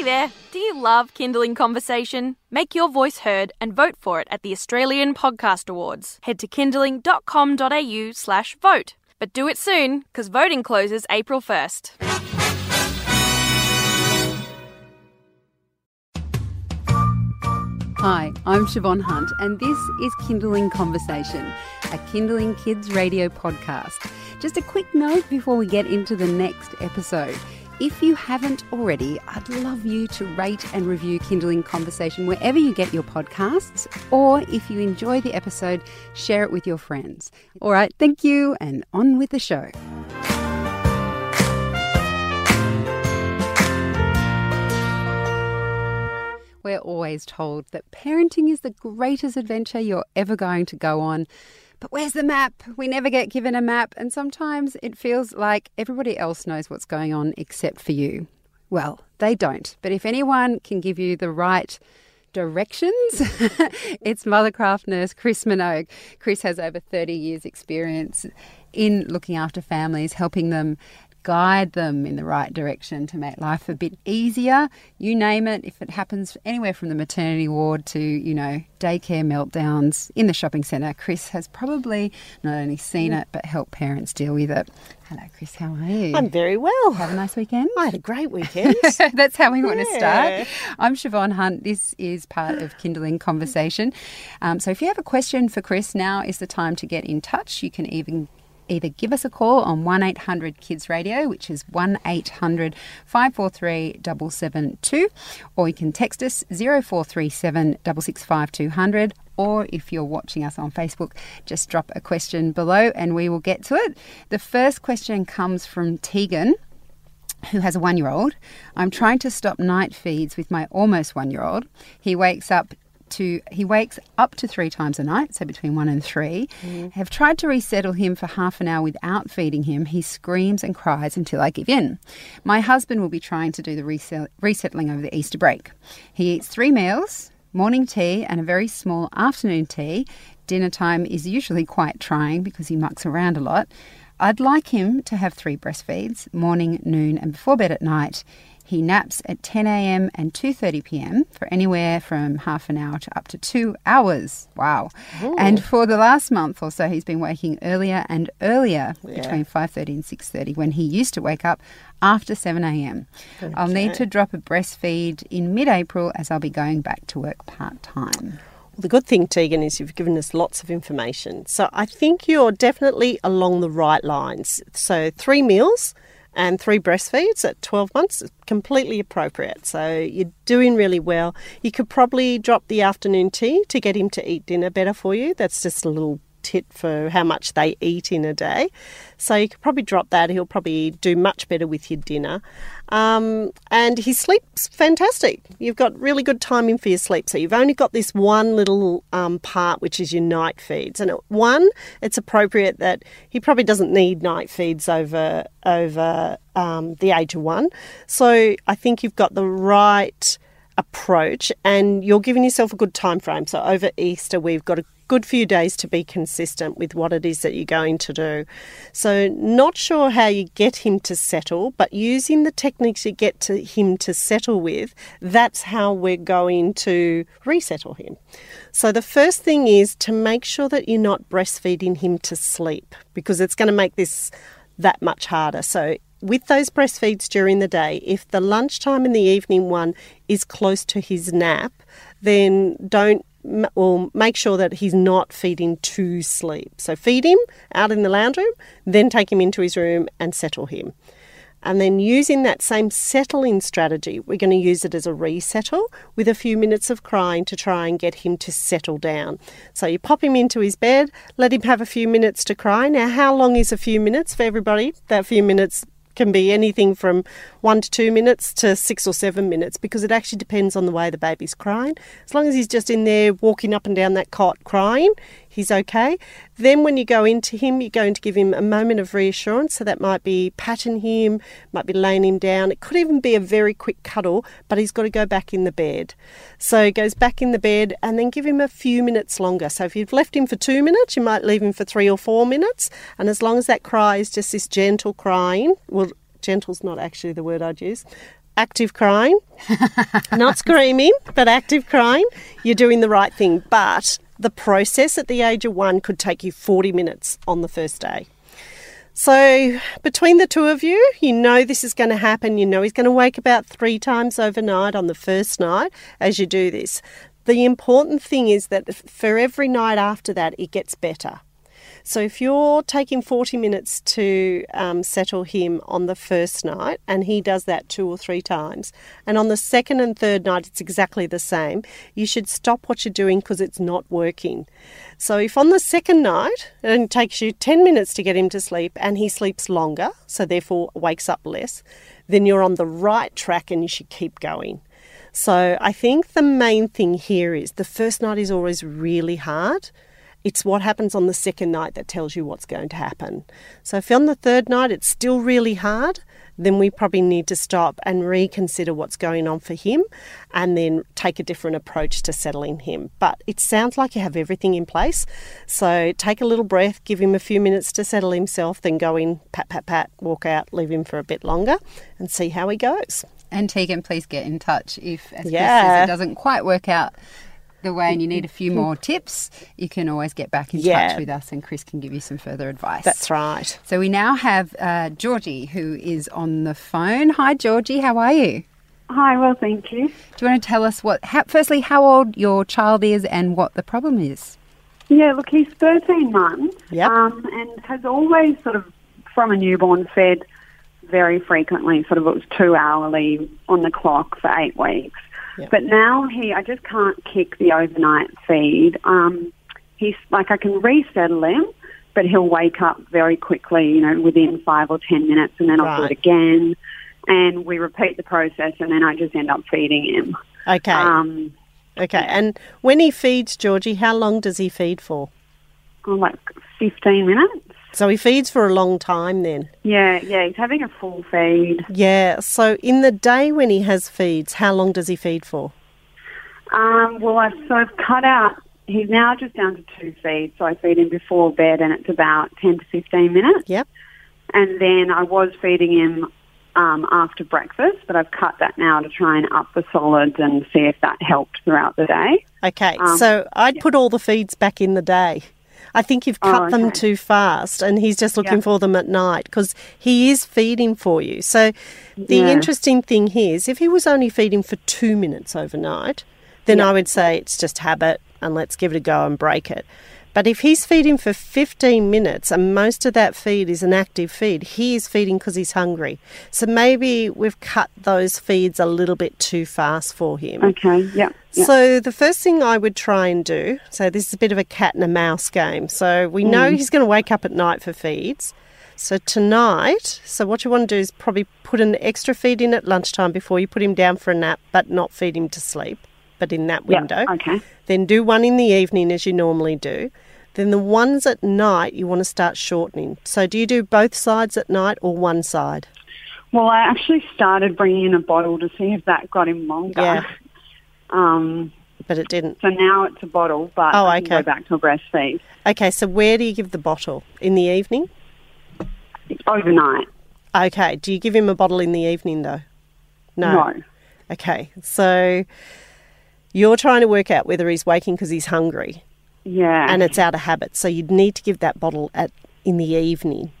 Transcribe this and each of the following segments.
Hey there, do you love Kinderling Conversation? Make your voice heard and vote for it at the Australian Podcast Awards. Head to kinderling.com.au slash vote. But do it soon, because voting closes April 1st. Hi, I'm Shevonne Hunt, and this is Kinderling Conversation, a Kinderling Kids radio podcast. Just a quick note before we get into the next episode. If you haven't already, I'd love you to rate and review Kinderling Conversation wherever you get your podcasts, or if you enjoy the episode, share it with your friends. All right, thank you, and on with the show. We're always told that parenting is the greatest adventure you're ever going to go on. But where's the map? We never get given a map, and sometimes it feels like everybody else knows what's going on except for you. Well, they don't. But if anyone can give you the right directions, it's Mothercraft nurse Chris Minogue. Chris has over 30 years' experience in looking after families, helping them guide them in the right direction to make life a bit easier. You name it, if it happens anywhere from the maternity ward to, you know, daycare meltdowns in the shopping centre, Chris has probably not only seen it but helped parents deal with it. Hello, Chris, how are you? I'm very well. Have a nice weekend. I had a great weekend. That's how we want to start. I'm Shevonne Hunt. This is part of Kinderling Conversation. Um, so if you have a question for Chris, now is the time to get in touch. You can even either give us a call on 1800 Kids Radio, which is 1800 543 772, or you can text us 0437 665 200. Or if you're watching us on Facebook, just drop a question below and we will get to it. The first question comes from Tegan who has a one year old. I'm trying to stop night feeds with my almost one year old. He wakes up to he wakes up to three times a night, so between one and three. Mm. Have tried to resettle him for half an hour without feeding him. He screams and cries until I give in. My husband will be trying to do the reset, resettling over the Easter break. He eats three meals, morning tea and a very small afternoon tea. Dinner time is usually quite trying because he mucks around a lot. I'd like him to have three breastfeeds, morning, noon, and before bed at night. He naps at 10 a.m. and 2:30 p.m. for anywhere from half an hour to up to 2 hours. Wow. And for the last month or so he's been waking earlier and earlier between 5:30 and 6:30 when he used to wake up after 7 a.m. I'll need to drop a breastfeed in mid-April as I'll be going back to work part-time. the good thing, Tegan, is you've given us lots of information. So I think you're definitely along the right lines. So three meals and three breastfeeds at 12 months is completely appropriate. So you're doing really well. You could probably drop the afternoon tea to get him to eat dinner better for you. That's just a little tit for how much they eat in a day. So you could probably drop that. He'll probably do much better with your dinner. Um, and he sleeps fantastic. You've got really good timing for your sleep. So you've only got this one little um, part, which is your night feeds. And one, it's appropriate that he probably doesn't need night feeds over over um, the age of one. So I think you've got the right approach and you're giving yourself a good time frame. So over Easter we've got a good few days to be consistent with what it is that you're going to do. So not sure how you get him to settle, but using the techniques you get to him to settle with, that's how we're going to resettle him. So the first thing is to make sure that you're not breastfeeding him to sleep because it's going to make this that much harder. So with those breastfeeds during the day, if the lunchtime and the evening one is close to his nap, then don't or make sure that he's not feeding to sleep. So feed him out in the lounge room, then take him into his room and settle him. And then using that same settling strategy, we're going to use it as a resettle with a few minutes of crying to try and get him to settle down. So you pop him into his bed, let him have a few minutes to cry. Now, how long is a few minutes for everybody? That few minutes can be anything from one to two minutes to six or seven minutes because it actually depends on the way the baby's crying. As long as he's just in there walking up and down that cot crying, he's okay. Then when you go into him, you're going to give him a moment of reassurance. So that might be patting him, might be laying him down. It could even be a very quick cuddle, but he's got to go back in the bed. So he goes back in the bed and then give him a few minutes longer. So if you've left him for two minutes, you might leave him for three or four minutes. And as long as that cry is just this gentle crying, well, gentle's not actually the word I'd use. active crying, not screaming, but active crying, you're doing the right thing. But the process at the age of one could take you 40 minutes on the first day. So, between the two of you, you know this is going to happen. You know he's going to wake about three times overnight on the first night as you do this. The important thing is that for every night after that, it gets better. So if you're taking 40 minutes to um, settle him on the first night, and he does that two or three times, and on the second and third night it's exactly the same, you should stop what you're doing because it's not working. So if on the second night it takes you 10 minutes to get him to sleep and he sleeps longer, so therefore wakes up less, then you're on the right track and you should keep going. So I think the main thing here is the first night is always really hard. It's what happens on the second night that tells you what's going to happen. So if on the third night it's still really hard, then we probably need to stop and reconsider what's going on for him and then take a different approach to settling him. But it sounds like you have everything in place. So take a little breath, give him a few minutes to settle himself, then go in, pat, pat, pat, walk out, leave him for a bit longer and see how he goes. And Tegan, please get in touch if, as Chris Yeah. says, it doesn't quite work out the way and you need a few more tips. You can always get back in Yeah. touch with us, and Chris can give you some further advice. That's right. So we now have uh, Georgie who is on the phone. Hi, Georgie. How are you? Hi, well, thank you. Do you want to tell us what, how, firstly, how old your child is and what the problem is? Yeah, look, he's 13 months Yep. um, and has always sort of, from a newborn, fed very frequently, sort of it was two hourly on the clock for eight weeks. But now he, I just can't kick the overnight feed. Um, he's like, I can resettle him, but he'll wake up very quickly, you know, within five or ten minutes, and then I'll do it again. And we repeat the process, and then I just end up feeding him. Okay. Um, okay. And when he feeds Georgie, how long does he feed for? oh, like 15 minutes. So he feeds for a long time then. Yeah, yeah, he's having a full feed. Yeah. So in the day when he has feeds, how long does he feed for? Um, well, I've sort of cut out. He's now just down to two feeds, so I feed him before bed, and it's about ten to fifteen minutes. Yep. And then I was feeding him um, after breakfast, but I've cut that now to try and up the solids and see if that helped throughout the day. Okay. Um, so I'd put all the feeds back in the day. I think you've cut Oh, them too fast and he's just looking Yeah. for them at night because he is feeding for you. So the Yeah. interesting thing here is if he was only feeding for two minutes overnight, then Yeah. I would say it's just habit and let's give it a go and break it. But if he's feeding for 15 minutes and most of that feed is an active feed, he is feeding because he's hungry. So maybe we've cut those feeds a little bit too fast for him. Okay, yep. So the first thing I would try and do, so this is a bit of a cat and a mouse game. So we know mm. he's going to wake up at night for feeds. So tonight, so what you want to do is probably put an extra feed in at lunchtime before you put him down for a nap, but not feed him to sleep, but in that Yep, window. Okay. Then do one in the evening as you normally do. Then the ones at night you want to start shortening. So do you do both sides at night or one side? Well, I actually started bringing in a bottle to see if that got him longer. Yeah. Um, But it didn't. so now it's a bottle, but Oh, I can okay. go back to a breastfeed Okay, so where do you give the bottle? In the evening? overnight. Okay. Do you give him a bottle in the evening though? No. Okay. So you're trying to work out whether he's waking because he's hungry Yeah. and it's out of habit. So you'd need to give that bottle at in the evening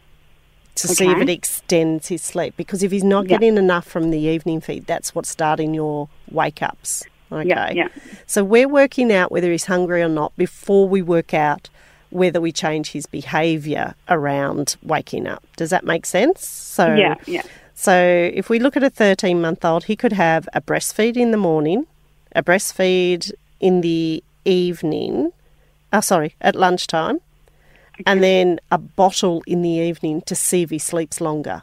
to see if it extends his sleep because if he's not Yeah. getting enough from the evening feed, that's what's starting your wake ups. Okay. Yeah, yeah. So we're working out whether he's hungry or not before we work out whether we change his behaviour around waking up. Does that make sense? So Yeah, yeah. so if we look at a 13 month old, he could have a breastfeed in the morning, a breastfeed in the evening, oh, sorry, at lunchtime, and then a bottle in the evening to see if he sleeps longer.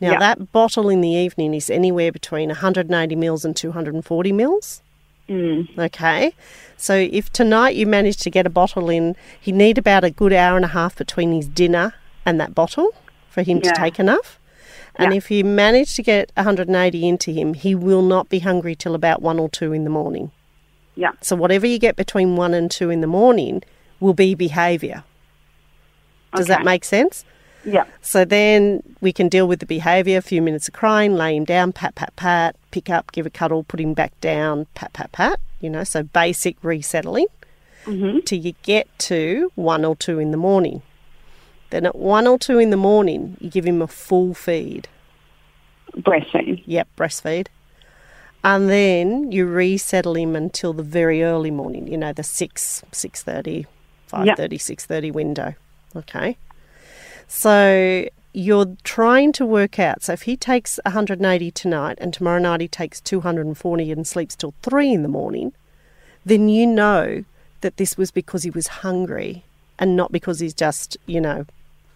Now, Yeah. that bottle in the evening is anywhere between 180 mils and 240 mils. Mm. Okay. So if tonight you manage to get a bottle in, he'd need about a good hour and a half between his dinner and that bottle for him Yeah. to take enough. And Yeah. if you manage to get 180 into him, he will not be hungry till about one or two in the morning. Yeah. So whatever you get between one and two in the morning will be behaviour. Does that make sense? Yeah. So then we can deal with the behaviour, a few minutes of crying, lay him down, pat, pat, pat, pick up, give a cuddle, put him back down, pat, pat, pat, you know, so basic resettling mm-hmm. till you get to one or two in the morning. Then at one or two in the morning, you give him a full feed. Breastfeed. Yep, breastfeed. And then you resettle him until the very early morning, you know, the 6, 6.30, 5.30, 6.30 window. Okay. So you're trying to work out. So if he takes 180 tonight and tomorrow night he takes 240 and sleeps till 3 in the morning, then you know that this was because he was hungry and not because he's just, you know,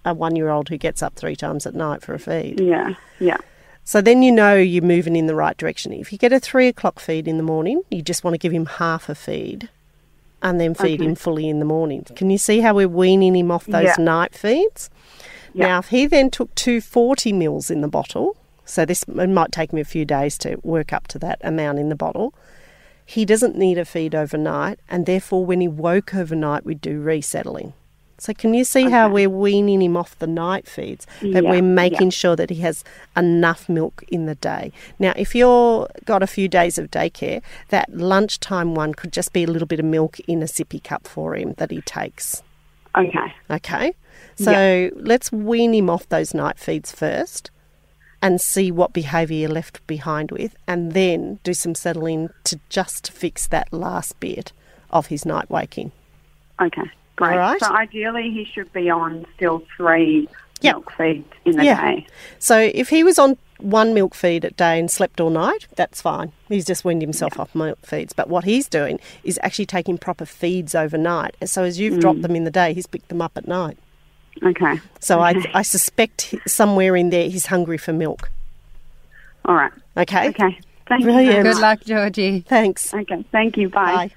a one year old who gets up three times at night for a feed. Yeah, yeah. So then you know you're moving in the right direction. If you get a three o'clock feed in the morning, you just want to give him half a feed and then feed Okay. him fully in the morning. Can you see how we're weaning him off those Yeah. night feeds? Yeah. Now, if he then took two 40 mils in the bottle, so this it might take me a few days to work up to that amount in the bottle, he doesn't need a feed overnight, and therefore when he woke overnight, we'd do resettling. So can you see how we're weaning him off the night feeds, but Yeah, we're making yeah. sure that he has enough milk in the day. Now, if you're got a few days of daycare, that lunchtime one could just be a little bit of milk in a sippy cup for him that he takes. Okay. Okay, so let's wean him off those night feeds first, and see what behaviour you're left behind with, and then do some settling to just fix that last bit of his night waking. Okay. Great. All right. So ideally, he should be on still three Yep. milk feeds in the Yeah. day. So if he was on one milk feed at day and slept all night, that's fine. He's just weaned himself off milk feeds. But what he's doing is actually taking proper feeds overnight. So as you've mm. dropped them in the day, he's picked them up at night. Okay. So Okay. I, I suspect somewhere in there he's hungry for milk. All right. Okay? Okay. Thank you. Brilliant. very Good luck, Georgie. Thanks. Okay. Thank you. Bye. Bye.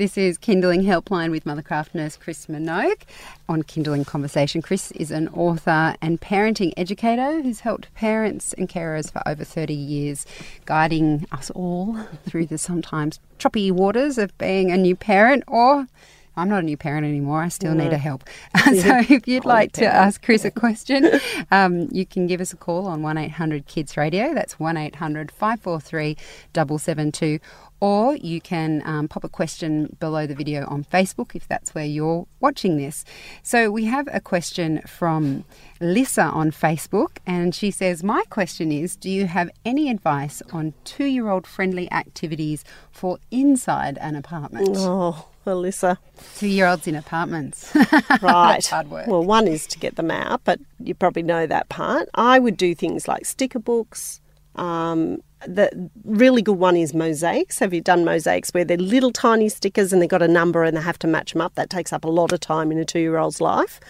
This is Kinderling Helpline with Mothercraft nurse Chris Minogue. On Kinderling Conversation, Chris is an author and parenting educator who's helped parents and carers for over 30 years, guiding us all through the sometimes choppy waters of being a new parent or I'm not a new parent anymore. I still need a help. so if you'd like to ask Chris a question, um, you can give us a call on 1 800 Kids Radio. That's 1 800 543 772. Or you can um, pop a question below the video on Facebook if that's where you're watching this. So we have a question from Lissa on Facebook, and she says, My question is Do you have any advice on two year old friendly activities for inside an apartment? Oh, Alyssa. Two year olds in apartments. Right. Hard work. Well, one is to get them out, but you probably know that part. I would do things like sticker books. Um, the really good one is mosaics. Have you done mosaics where they're little tiny stickers and they've got a number and they have to match them up? That takes up a lot of time in a two year old's life.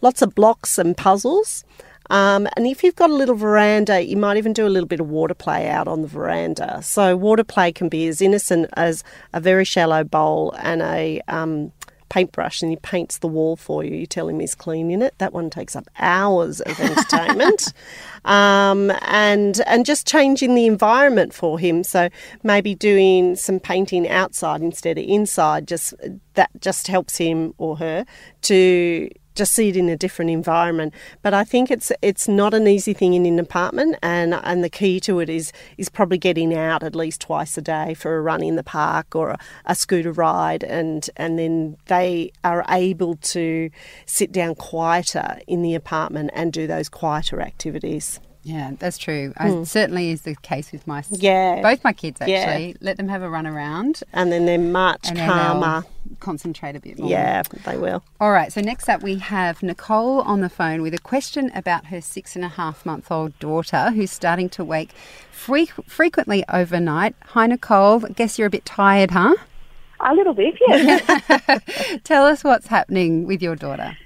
Lots of blocks and puzzles. Um, and if you've got a little veranda, you might even do a little bit of water play out on the veranda. So, water play can be as innocent as a very shallow bowl and a um, paintbrush, and he paints the wall for you. You tell him he's cleaning it. That one takes up hours of entertainment. um, and and just changing the environment for him. So maybe doing some painting outside instead of inside. Just that just helps him or her to just see it in a different environment. But I think it's it's not an easy thing in an apartment, and and the key to it is is probably getting out at least twice a day for a run in the park or a, a scooter ride, and and then they are able to sit down quieter in the apartment and do those quieter activities. Yeah, that's true. I, hmm. certainly is the case with my. Yeah. both my kids Yeah. actually. Let them have a run around And then they're much and calmer. they'll concentrate a bit more. Yeah, they will. All right. So next up we have Nicole on the phone with a question about her six and a half month old daughter who's starting to wake fre- frequently overnight. Hi Nicole. I guess you're a bit tired, huh? A little bit, yeah. Tell us what's happening with your daughter.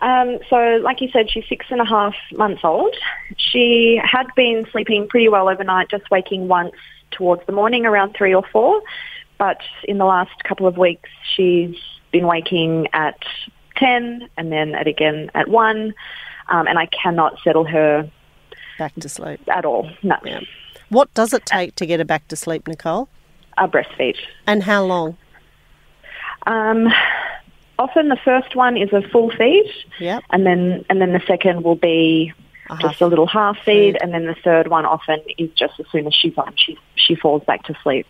Um, so, like you said, she's six and a half months old. She had been sleeping pretty well overnight, just waking once towards the morning around three or four. But in the last couple of weeks, she's been waking at 10 and then at again at 1. Um, and I cannot settle her Back to sleep. at all. No. Yeah. What does it take to get her back to sleep, Nicole? A breastfeed. And how long? Um, often the first one is a full feed, Yep. and then and then the second will be just a little half feed, and then the third one often is just as soon as she's on, she she falls back to sleep.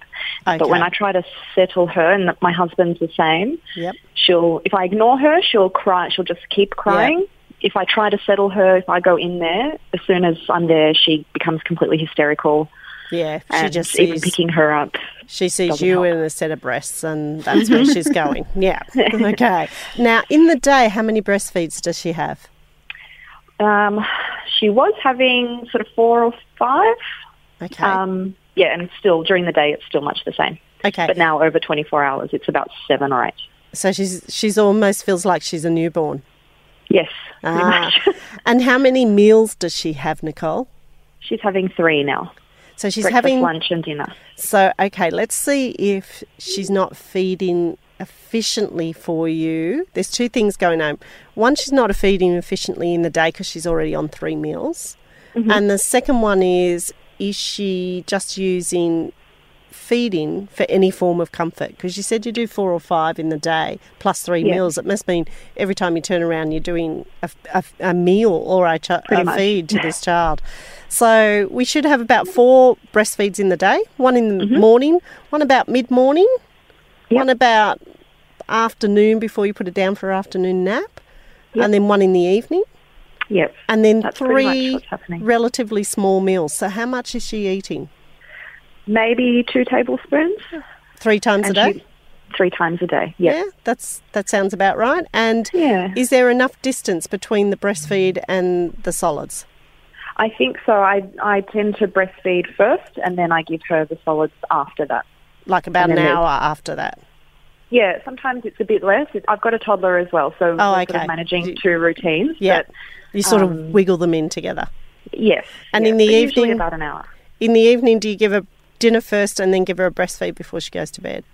But when I try to settle her, and my husband's the same, Yep. she'll if I ignore her, she'll cry. She'll just keep crying. If I try to settle her, if I go in there, as soon as I'm there, she becomes completely hysterical. Yeah, she And just even picking her up. she sees you help. in a set of breasts, and that's where she's going. Yeah. Okay. Now, in the day, how many breastfeeds does she have? Um, she was having sort of four or five. Okay. Um, yeah, and still during the day, it's still much the same. okay. But now over 24 hours, it's about seven or eight. so she's she's almost feels like she's a newborn. Yes, Ah. And how many meals does she have, Nicole? She's having three now. So she's Breakfast, having lunch, and dinner. So, okay, let's see if she's not feeding efficiently for you. There's two things going on. One, she's not feeding efficiently in the day because she's already on three meals. Mm-hmm. And the second one is, is she just using feeding for any form of comfort? Because you said you do four or five in the day plus three Yeah. meals. It must mean every time you turn around, you're doing a, a, a meal or a, ch- a feed to this child. So we should have about four breastfeeds in the day. One in the morning, one about mid morning, Mm-hmm. Yep. one about afternoon before you put it down for afternoon nap, Yep. and then one in the evening, Yep. and then That's three relatively small meals. So how much is she eating? Maybe two tablespoons. Three times and a day. she- three times a day. Yeah, that's that sounds about right. And Yeah. is there enough distance between the breastfeed and the solids? I think so. I I tend to breastfeed first, and then I give her the solids after that. Like about an hour after that. Yeah, sometimes it's a bit less. I've got a toddler as well, so we're sort Oh, of managing two routines. Yeah. But You sort of um, wiggle them in together. yes. And yeah, in the evening- about an hour. In the evening, do you give her dinner first and then give her a breastfeed before she goes to bed?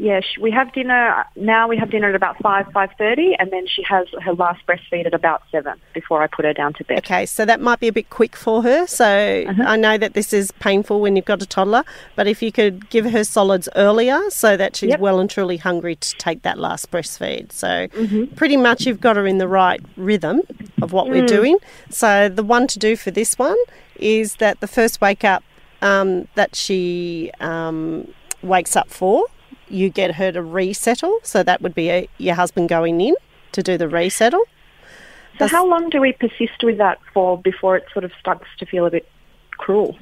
Yeah, we have dinner now. We have dinner at about five five thirty, and then she has her last breastfeed at about seven before I put her down to bed. Okay, so that might be a bit quick for her. So Uh-huh. I know that this is painful when you've got a toddler, but if you could give her solids earlier so that she's Yep. well and truly hungry to take that last breastfeed. So Mm-hmm. pretty much you've got her in the right rhythm of what Mm. we're doing. So the one to do for this one is that the first wake up um, that she um, wakes up for, you get her to resettle. So that would be a, your husband going in to do the resettle. So how long do we persist with that for before it sort of starts to feel a bit cruel?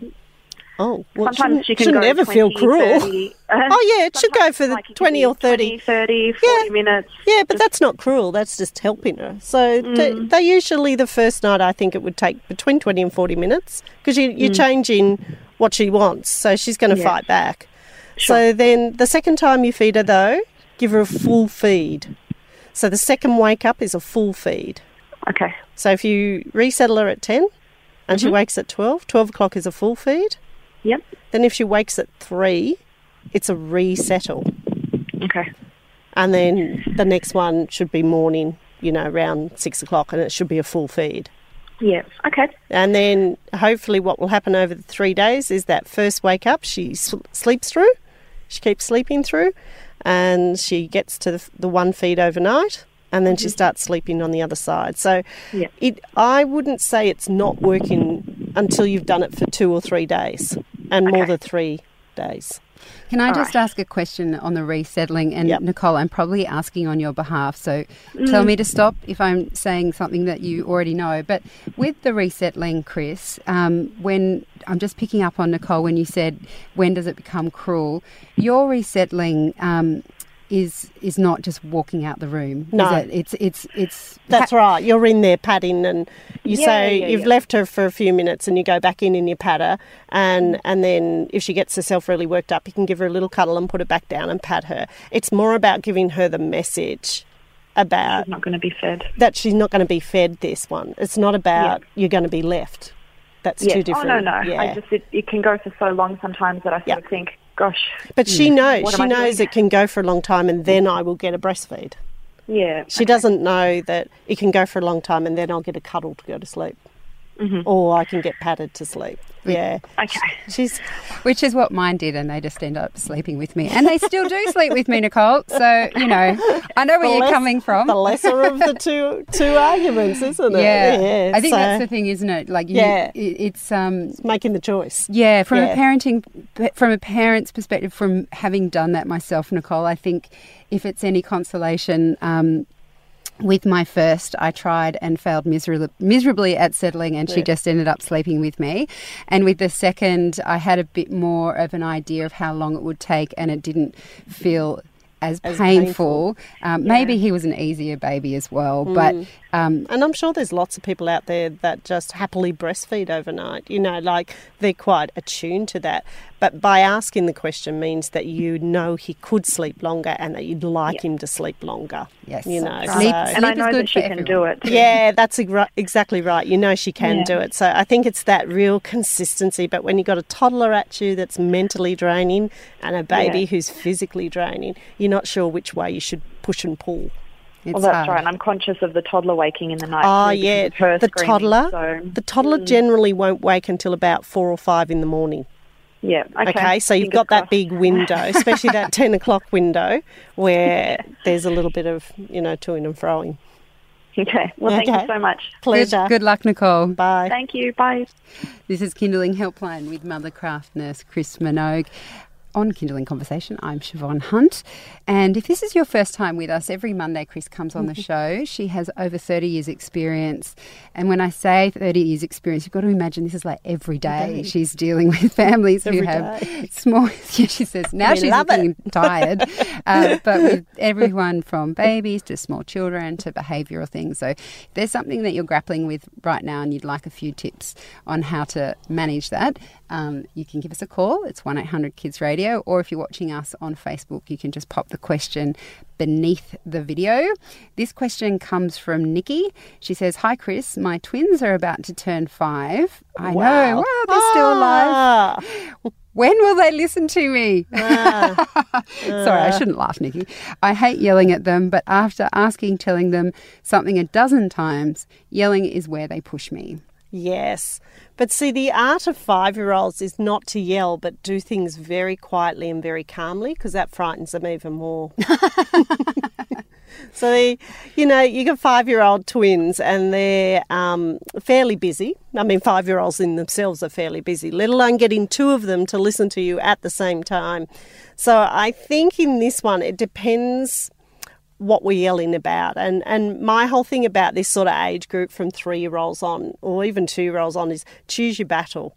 Oh, well, Sometimes she can shouldn't go ever feel cruel. 30, Oh, yeah, it should go for the like, it 20 or 30. 20, 30, 40 minutes. Yeah, but that's not cruel. That's just helping her. So they, Mm. they usually the first night I think it would take between twenty and forty minutes because you, you're changing what she wants, so she's going to. Yeah. fight back. So then the second time you feed her though, give her a full feed. So the second wake up is a full feed. Okay. So if you resettle her at ten and she mm-hmm. wakes at 12, 12 o'clock is a full feed. Yep. Then if she wakes at three, it's a resettle. Okay. And then the next one should be morning, you know, around six o'clock, and it should be a full feed. Yeah. Okay. And then hopefully, what will happen over the three days is that first wake up, she sl- sleeps through, she keeps sleeping through, and she gets to the, the one feed overnight, and then she mm-hmm. starts sleeping on the other side. So, Yeah. it I wouldn't say it's not working until you've done it for two or three days, and more than three days. Can I All just right. ask a question on the resettling? And Yep. Nicole, I'm probably asking on your behalf, so tell Mm. me to stop if I'm saying something that you already know. But with the resettling, Chris, um, when I'm just picking up on Nicole when you said when does it become cruel? Your resettling um, is is not just walking out the room. No. is it? it's it's it's That's right. You're in there padding, and you Yeah, say yeah, you've yeah. left her for a few minutes, and you go back in and you pat her, and and then if she gets herself really worked up, you can give her a little cuddle and put her back down and pat her. It's more about giving her the message about She's not going to be fed. that she's not going to be fed this one. It's not about you're going to be left. That's Yeah. two Oh different. no, no. Yeah. I just it, it can go for so long sometimes that I sort Yeah. of think, gosh. but she knows. What She knows doing? it can go for a long time, and then I will get a breastfeed. Yeah. She doesn't know that it can go for a long time and then I'll get a cuddle to go to sleep. Mm-hmm. Or I can get patted to sleep. Yeah. Okay. She's which is what mine did, and they just end up sleeping with me, and they still do sleep with me, Nicole. So you know, I know where the you're less- coming from. The lesser of the two two arguments, isn't it? yeah, I think so that's the thing, isn't it? Like, you, Yeah. it, it's um, making the choice. Yeah, from Yeah. a parenting, from a parent's perspective, from having done that myself, Nicole, I think if it's any consolation, um, with my first, I tried and failed miserably, miserably at settling, and she Yeah. just ended up sleeping with me. And with the second, I had a bit more of an idea of how long it would take, and it didn't feel as, As painful. painful. Um, Maybe he was an easier baby as well, but Mm. um, And I'm sure there's lots of people out there that just happily breastfeed overnight. You know, like they're quite attuned to that. But by asking the question means that you know he could sleep longer and that you'd like him to sleep longer. yes, You know, sleep, so- sleep and I is know good that she can do it. too. Yeah, that's exactly right. You know she can Yeah. do it. So I think it's that real consistency. But when you've got a toddler at you that's mentally draining and a baby Yeah. who's physically draining, you're not sure which way you should push and pull. It's Well, that's hard. right. And I'm conscious of the toddler waking in the night. Oh, yeah. The toddler, So, the toddler mm. generally won't wake until about four or five in the morning. Yeah. Okay. Okay, so you've Fingers got that big window, especially that 10 o'clock window where there's a little bit of, you know, toing and froing. Okay. Well, thank Okay. you so much. Pleasure. Good, good luck, Nicole. Bye. Thank you. Bye. This is Kinderling Helpline with Mothercraft nurse Chris Minogue. On Kinderling Conversation, I'm Shevonne Hunt. And if this is your first time with us, every Monday Chris comes on the show. She has over 30 years' experience. And when I say 30 years' experience, you've got to imagine this is like every day she's dealing with families who have day. small. Yeah, she says now We she's looking tired. Uh, but with everyone from babies to small children to behavioural things. So if there's something that you're grappling with right now and you'd like a few tips on how to manage that, um, you can give us a call. It's 1 800 Kids Radio. Or if you're watching us on Facebook, you can just pop the question beneath the video. This question comes from Nikki. She says, Hi, Chris. My twins are about to turn five. I know. Wow. Wow, they're still alive. Ah, When will they listen to me? ah. Sorry, I shouldn't laugh, Nikki. I hate yelling at them, but after asking, telling them something a dozen times, yelling is where they push me. Yes. But see, the art of five year olds is not to yell, but do things very quietly and very calmly because that frightens them even more. so, they, you know, you got five year old twins and they're um, fairly busy. I mean, five year olds in themselves are fairly busy, let alone getting two of them to listen to you at the same time. So, I think in this one, it depends what we're yelling about. And and my whole thing about this sort of age group from three year olds on, or even two year olds on, is choose your battle.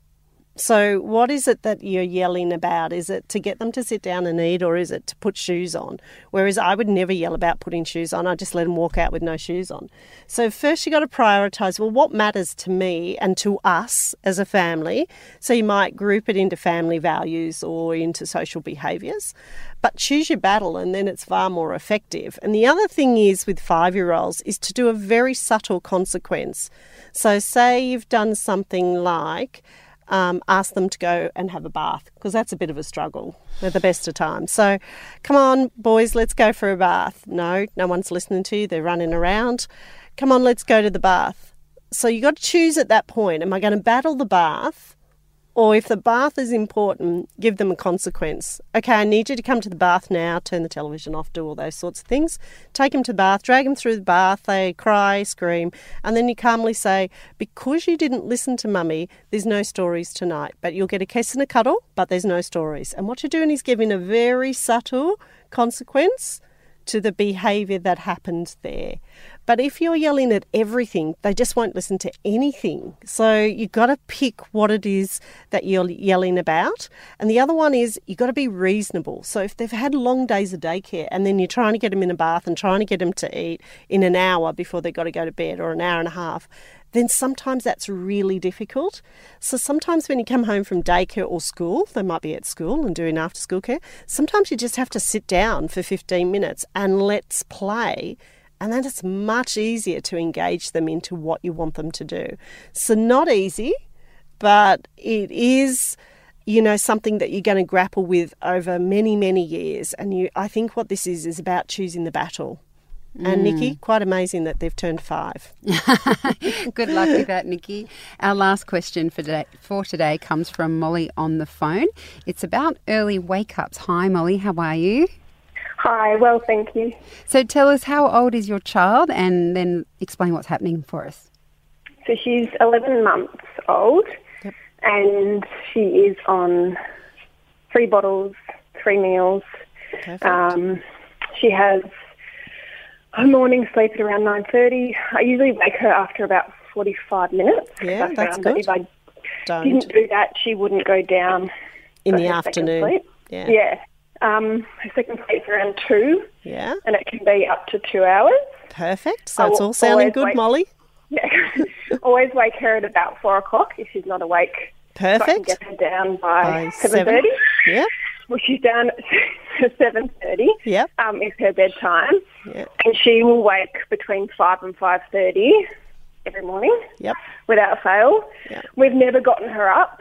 So, what is it that you're yelling about? Is it to get them to sit down and eat, or is it to put shoes on? Whereas I would never yell about putting shoes on. I just let them walk out with no shoes on. So, first you've got to prioritize. Well, what matters to me and to us as a family? So, you might group it into family values or into social behaviours, but choose your battle, and then it's far more effective. And the other thing is with five-year-olds is to do a very subtle consequence. So, say you've done something like um, ask them to go and have a bath because that's a bit of a struggle at the best of times. So, come on, boys, let's go for a bath. No, no one's listening to you, they're running around. Come on, let's go to the bath. So, you've got to choose at that point am I going to battle the bath? Or if the bath is important, give them a consequence. Okay, I need you to come to the bath now, turn the television off, do all those sorts of things. Take them to the bath, drag them through the bath, they cry, scream, and then you calmly say, Because you didn't listen to mummy, there's no stories tonight, but you'll get a kiss and a cuddle, but there's no stories. And what you're doing is giving a very subtle consequence to the behaviour that happened there. But if you're yelling at everything, they just won't listen to anything. So you've got to pick what it is that you're yelling about. And the other one is you've got to be reasonable. So if they've had long days of daycare and then you're trying to get them in a bath and trying to get them to eat in an hour before they've got to go to bed or an hour and a half, then sometimes that's really difficult. So sometimes when you come home from daycare or school, they might be at school and doing after school care, sometimes you just have to sit down for 15 minutes and let's play. And then it's much easier to engage them into what you want them to do. So, not easy, but it is you know something that you're going to grapple with over many many years and you i think what this is is about choosing the battle And Nikki, mm. quite amazing that they've turned five. Good luck with that, Nikki. Our last question for today, for today comes from Molly on the phone. It's about early wake ups. Hi, Molly. How are you? Hi, well, thank you. So tell us how old is your child, and then explain what's happening for us. So she's 11 months old, and she is on three bottles, three meals. Um, she has her morning sleep at around 9.30. I usually wake her after about 45 minutes. Yeah, that's that good. If I Don't. didn't do that, she wouldn't go down In the afternoon. Yeah. Yeah. Um, her second sleep's around 2, Yeah. and it can be up to two hours. Perfect. So it's all sounding good, wait- Molly. Yeah. Always wake her at about 4 o'clock if she's not awake. So I can Perfect. get her down by, By seven thirty. Yep. Well, she's down at seven thirty. Yep. Um, is her bedtime, Yep. and she will wake between five and five thirty every morning Yep. without fail. Yep. We've never gotten her up,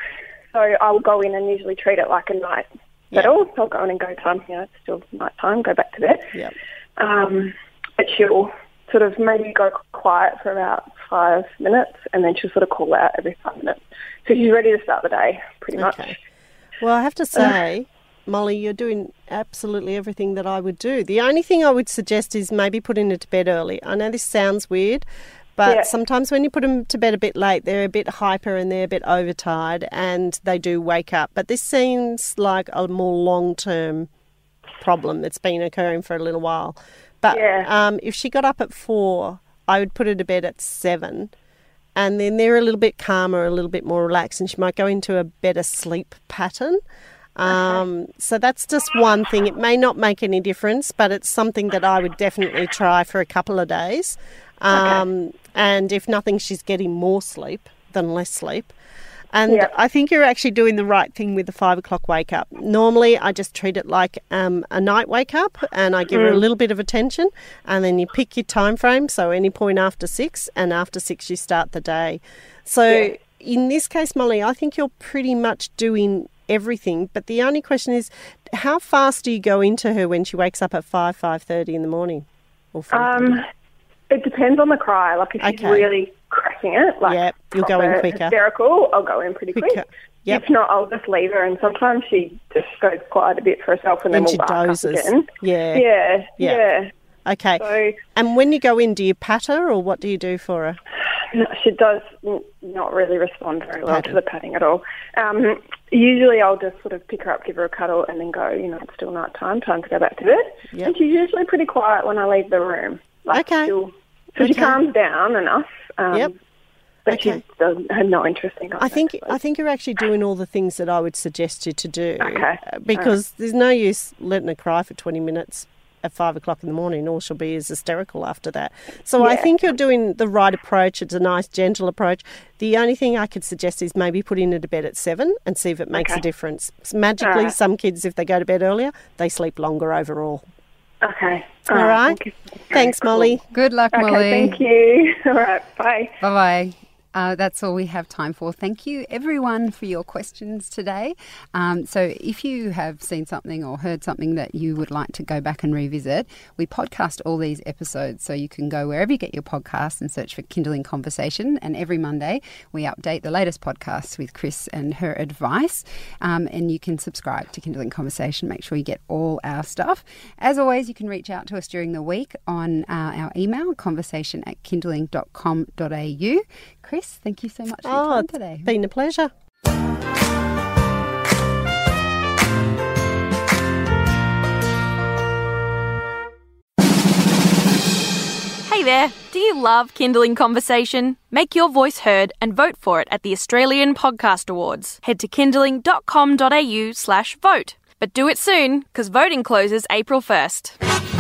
so I will go in and usually treat it like a night Yep. I'll go in and go time. You know, it's still night time. Go back to bed. Yep. Um, but she'll sort of maybe go quiet for about five minutes, and then she'll sort of call out every five minutes. So she's ready to start the day, pretty much. Okay. Well, I have to say, Molly, you're doing absolutely everything that I would do. The only thing I would suggest is maybe putting it to bed early. I know this sounds weird, but Yeah. sometimes when you put them to bed a bit late, they're a bit hyper and they're a bit overtired and they do wake up. But this seems like a more long term problem that's been occurring for a little while. But Yeah. um, if she got up at four, I would put her to bed at seven and then they're a little bit calmer, a little bit more relaxed, and she might go into a better sleep pattern. Um, So that's just one thing. It may not make any difference, but it's something that I would definitely try for a couple of days. Um, And if nothing, she's getting more sleep than less sleep. And Yeah. I think you're actually doing the right thing with the five o'clock wake up. Normally, I just treat it like um, a night wake up, and I give her a Mm. little bit of attention, and then you pick your time frame. So any point after six, and after six, you start the day. So Yeah. in this case, Molly, I think you're pretty much doing everything. But the only question is, how fast do you go into her when she wakes up at five five thirty in the morning? Or 4:30? Um, it depends on the cry. Like if she's Okay. really cracking it, like Yep, you'll go in quicker. hysterical, I'll go in pretty Quicker. quick. Yep. If not, I'll just leave her, and sometimes she just goes quiet a bit for herself, and then Then we'll she up dozes. again. Yeah. Yeah, Yeah. yeah. Okay. So and when you go in, do you pat her or what do you do for her? No, she does not really respond very well to the patting at all. Um, usually, I'll just sort of pick her up, give her a cuddle, and then go. You know, it's still night time, time to go back to bed. Yep. And she's usually pretty quiet when I leave the room. Like Okay. she'll- so she Okay. calms down enough. Um, Yep. But Okay. she does have no interest in I think I think you're actually doing all the things that I would suggest you to do. Okay. uh, Because there's no use letting her cry for 20 minutes at five o'clock in the morning. or she'll be as hysterical after that. So I think you're doing the right approach. It's a nice, gentle approach. The only thing I could suggest is maybe putting her to bed at seven and see if it makes a difference. Magically, Alright. some kids, if they go to bed earlier, they sleep longer overall. Okay. All right. thank you. Thanks, Cool. Molly. Good luck, Okay, Molly. thank you. All right, bye. Bye bye. Uh, that's all we have time for. Thank you, everyone, for your questions today. Um, so, if you have seen something or heard something that you would like to go back and revisit, we podcast all these episodes. So, you can go wherever you get your podcasts and search for Kinderling Conversation. And every Monday, we update the latest podcasts with Chris and her advice. Um, and you can subscribe to Kinderling Conversation. Make sure you get all our stuff. As always, you can reach out to us during the week on uh, our email, conversation at kinderling.com.au. Chris, thank you so much for your Oh, time it's today. been a pleasure. Hey there, do you love Kinderling Conversation? Make your voice heard and vote for it at the Australian Podcast Awards. Head to kinderling.com.au slash vote. But do it soon, because voting closes April 1st.